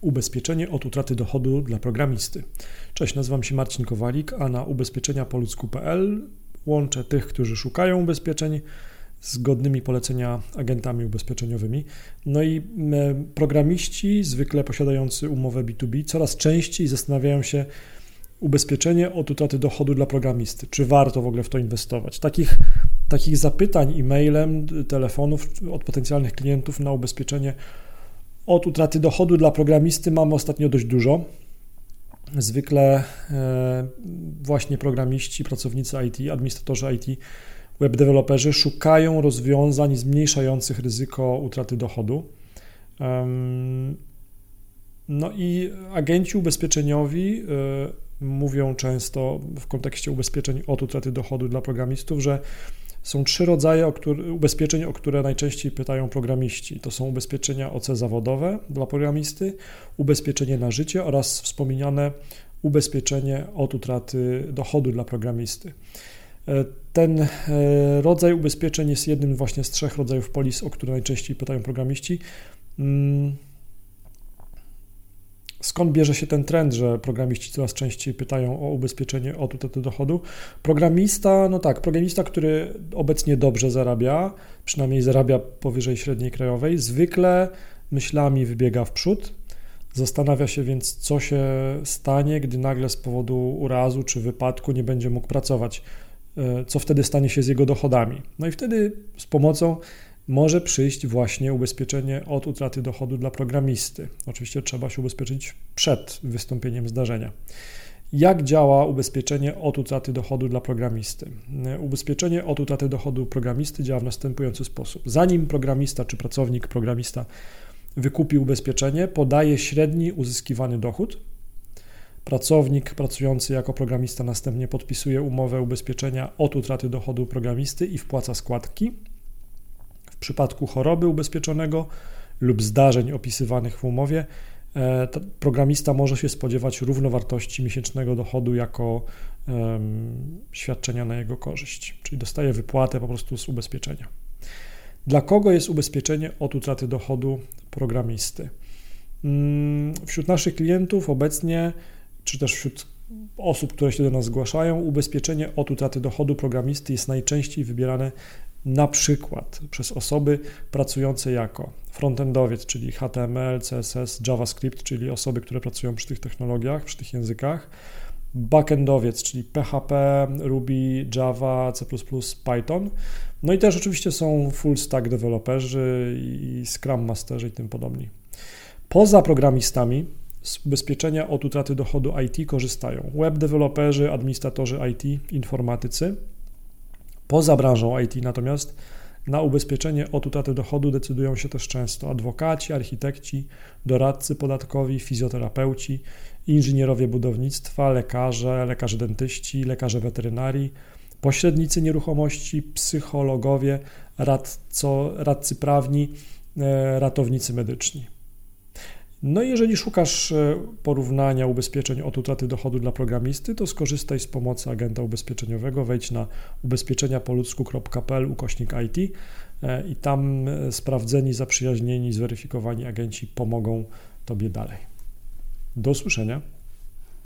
ubezpieczenie od utraty dochodu dla programisty. Cześć, nazywam się Marcin Kowalik, a na ubezpieczeniapoludzku.pl łączę tych, którzy szukają ubezpieczeń z godnymi polecenia agentami ubezpieczeniowymi. No i programiści, zwykle posiadający umowę B2B, coraz częściej zastanawiają się, ubezpieczenie od utraty dochodu dla programisty. Czy warto w ogóle w to inwestować? Takich, takich zapytań e-mailem, telefonów od potencjalnych klientów na ubezpieczenie od utraty dochodu dla programisty mamy ostatnio dość dużo. Zwykle e, właśnie programiści, pracownicy IT, administratorzy IT, webdeveloperzy szukają rozwiązań zmniejszających ryzyko utraty dochodu. No i agenci ubezpieczeniowi e, mówią często w kontekście ubezpieczeń od utraty dochodu dla programistów, że są trzy rodzaje ubezpieczeń, o które najczęściej pytają programiści. To są ubezpieczenia OC zawodowe dla programisty, ubezpieczenie na życie oraz wspomniane ubezpieczenie od utraty dochodu dla programisty. E, ten e, rodzaj ubezpieczeń jest jednym właśnie z trzech rodzajów polis, o które najczęściej pytają programiści. Skąd bierze się ten trend, że programiści coraz częściej pytają o ubezpieczenie od utraty dochodu? Programista, no tak, programista, który obecnie dobrze zarabia, przynajmniej zarabia powyżej średniej krajowej, zwykle myślami wybiega w przód. Zastanawia się więc, co się stanie, gdy nagle z powodu urazu czy wypadku nie będzie mógł pracować. E, co wtedy stanie się z jego dochodami? No i wtedy z pomocą może przyjść właśnie ubezpieczenie od utraty dochodu dla programisty. Oczywiście trzeba się ubezpieczyć przed wystąpieniem zdarzenia. Jak działa ubezpieczenie od utraty dochodu dla programisty? Ubezpieczenie od utraty dochodu programisty działa w następujący sposób. Zanim programista czy pracownik programista wykupi ubezpieczenie, podaje średni uzyskiwany dochód. Pracownik pracujący jako programista następnie podpisuje umowę ubezpieczenia od utraty dochodu programisty i wpłaca składki. W przypadku choroby ubezpieczonego lub zdarzeń opisywanych w umowie, e, programista może się spodziewać równowartości miesięcznego dochodu jako świadczenia na jego korzyść, czyli dostaje wypłatę po prostu z ubezpieczenia. Dla kogo jest ubezpieczenie od utraty dochodu programisty? Mm, wśród naszych klientów obecnie, czy też wśród osób, które się do nas zgłaszają, ubezpieczenie od utraty dochodu programisty jest najczęściej wybierane na przykład przez osoby pracujące jako frontendowiec, czyli HTML, CSS, JavaScript, czyli osoby, które pracują przy tych technologiach, przy tych językach, backendowiec, czyli PHP, Ruby, Java, C++, Python. No i też oczywiście są full stack deweloperzy i Scrum Masterzy i tym podobni. Poza programistami z ubezpieczenia od utraty dochodu IT korzystają web deweloperzy, administratorzy IT, informatycy, Poza branżą IT natomiast na ubezpieczenie od utraty dochodu decydują się też często adwokaci, architekci, doradcy podatkowi, fizjoterapeuci, inżynierowie budownictwa, lekarze, lekarze dentyści, lekarze weterynarii, pośrednicy nieruchomości, psychologowie, radco, radcy prawni, e, ratownicy medyczni. No i jeżeli szukasz e, porównania ubezpieczeń od utraty dochodu dla programisty, to skorzystaj z pomocy agenta ubezpieczeniowego, wejdź na ubezpieczeniapoludzku.pl ukośnik IT e, i tam e, sprawdzeni, zaprzyjaźnieni, zweryfikowani agenci pomogą Tobie dalej. Do usłyszenia.